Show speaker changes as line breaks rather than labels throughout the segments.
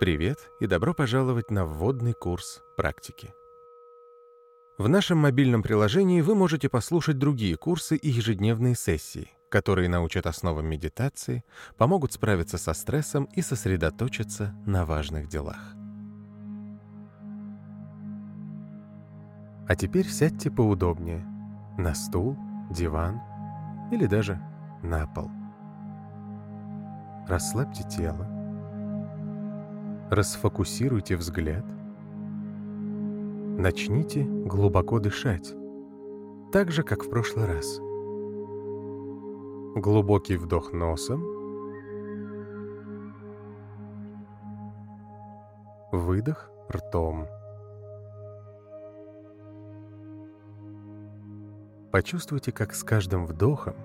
Привет и добро пожаловать на вводный курс практики. В нашем мобильном приложении вы можете послушать другие курсы и ежедневные сессии, которые научат основам медитации, помогут справиться со стрессом и сосредоточиться на важных делах. А теперь сядьте поудобнее на стул, диван или даже на пол. Расслабьте тело, расфокусируйте взгляд, начните глубоко дышать, так же, как в прошлый раз. Глубокий вдох носом, выдох ртом. Почувствуйте, как с каждым вдохом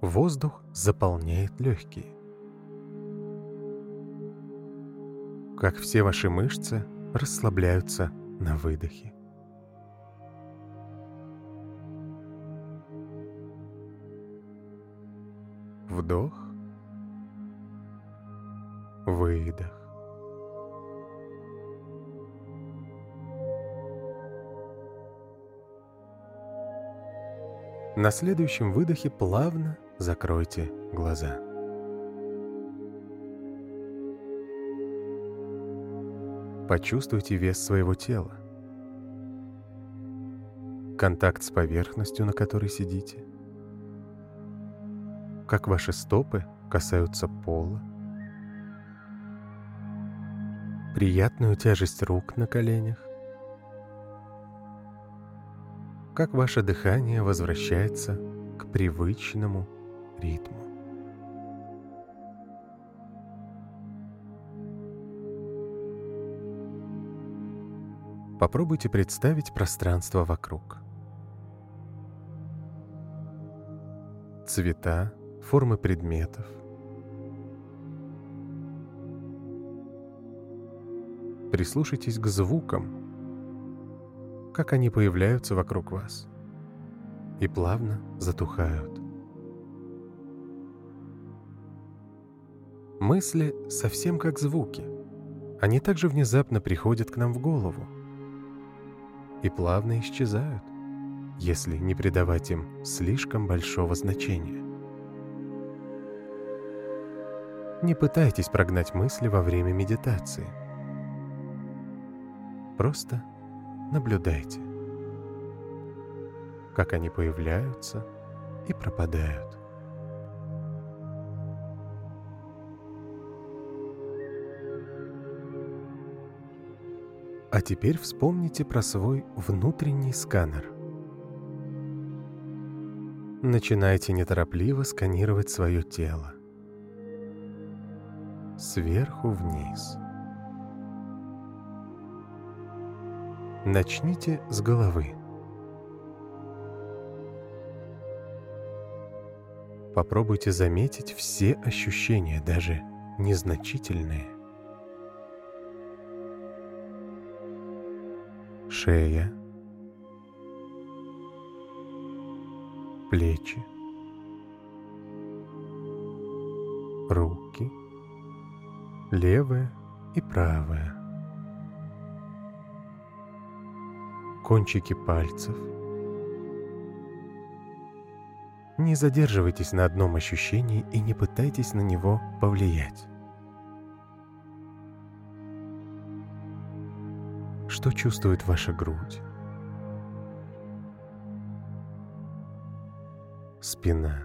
воздух заполняет легкие. Как все ваши мышцы расслабляются на выдохе. Вдох, выдох. На следующем выдохе плавно закройте глаза. Почувствуйте вес своего тела. Контакт с поверхностью, на которой сидите. Как ваши стопы касаются пола. Приятную тяжесть рук на коленях как ваше дыхание возвращается к привычному ритму. Попробуйте представить пространство вокруг. Цвета, формы предметов. Прислушайтесь к звукам, как они появляются вокруг вас и плавно затухают. Мысли совсем как звуки. Они также внезапно приходят к нам в голову и плавно исчезают, если не придавать им слишком большого значения. Не пытайтесь прогнать мысли во время медитации. Просто наблюдайте, как они появляются и пропадают. А теперь вспомните про свой внутренний сканер. Начинайте неторопливо сканировать свое тело. Сверху вниз – Начните с головы. Попробуйте заметить все ощущения, даже незначительные. Шея, плечи, руки, левая и правая. кончики пальцев. Не задерживайтесь на одном ощущении и не пытайтесь на него повлиять. Что чувствует ваша грудь? Спина.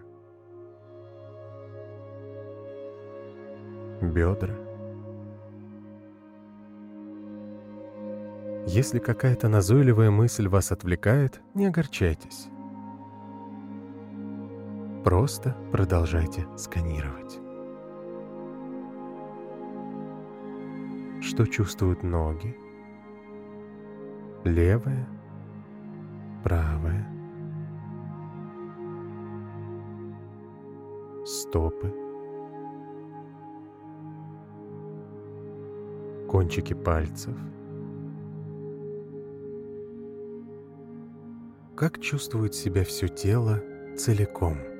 Бедра. Если какая-то назойливая мысль вас отвлекает, не огорчайтесь. Просто продолжайте сканировать. Что чувствуют ноги? Левая, правая, стопы, кончики пальцев – как чувствует себя все тело целиком.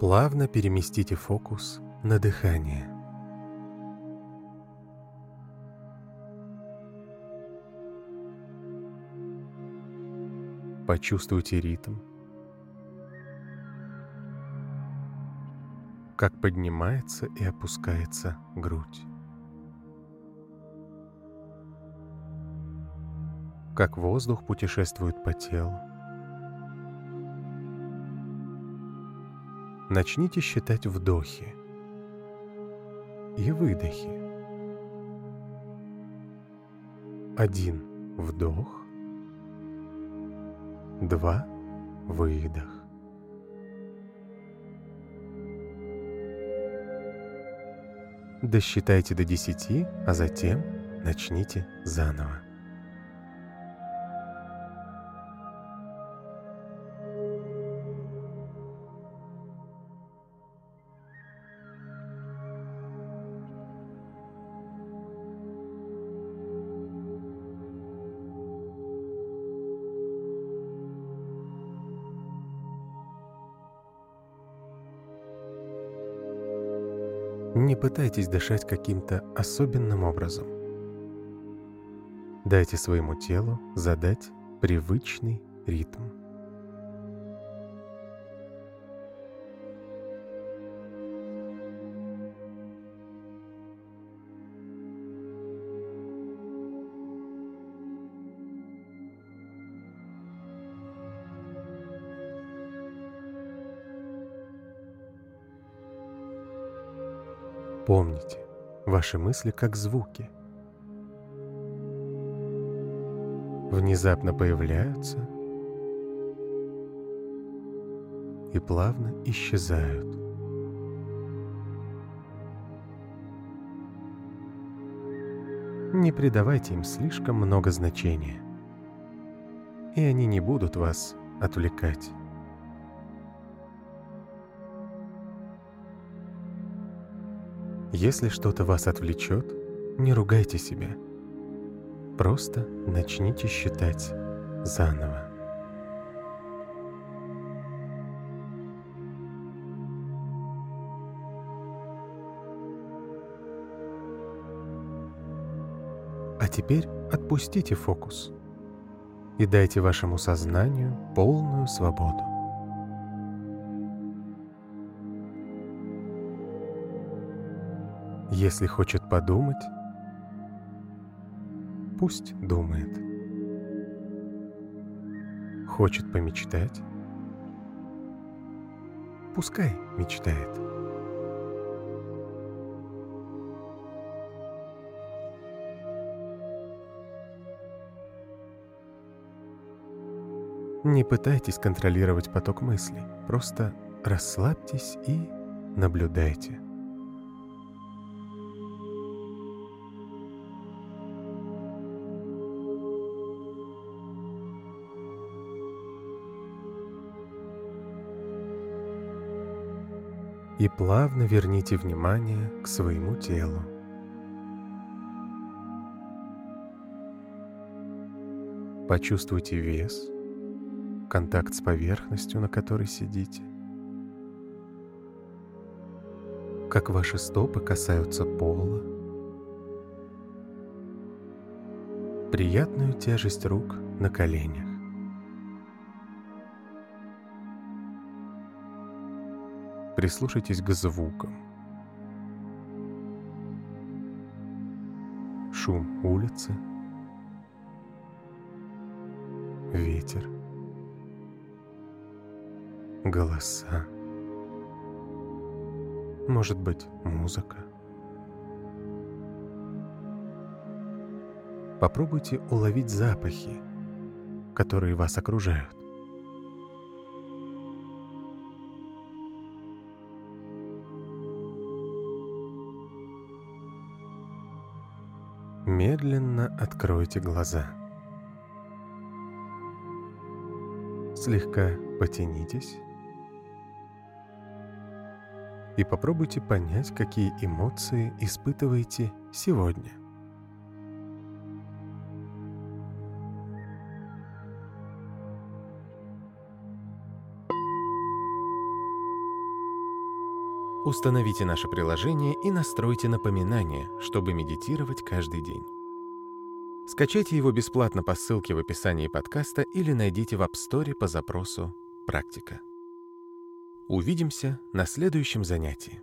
Плавно переместите фокус на дыхание. Почувствуйте ритм, как поднимается и опускается грудь. Как воздух путешествует по телу. Начните считать вдохи и выдохи. Один вдох, два выдох. Досчитайте до десяти, а затем начните заново. Не пытайтесь дышать каким-то особенным образом. Дайте своему телу задать привычный ритм. Помните, ваши мысли как звуки. Внезапно появляются и плавно исчезают. Не придавайте им слишком много значения, и они не будут вас отвлекать. Если что-то вас отвлечет, не ругайте себя. Просто начните считать заново. А теперь отпустите фокус и дайте вашему сознанию полную свободу. Если хочет подумать, пусть думает. Хочет помечтать, пускай мечтает. Не пытайтесь контролировать поток мыслей, просто расслабьтесь и наблюдайте. И плавно верните внимание к своему телу. Почувствуйте вес, контакт с поверхностью, на которой сидите. Как ваши стопы касаются пола. Приятную тяжесть рук на коленях. Прислушайтесь к звукам. Шум улицы. Ветер. Голоса. Может быть, музыка. Попробуйте уловить запахи, которые вас окружают. Медленно откройте глаза. Слегка потянитесь и попробуйте понять, какие эмоции испытываете сегодня. Установите наше приложение и настройте напоминания, чтобы медитировать каждый день. Скачайте его бесплатно по ссылке в описании подкаста или найдите в App Store по запросу «Практика». Увидимся на следующем занятии.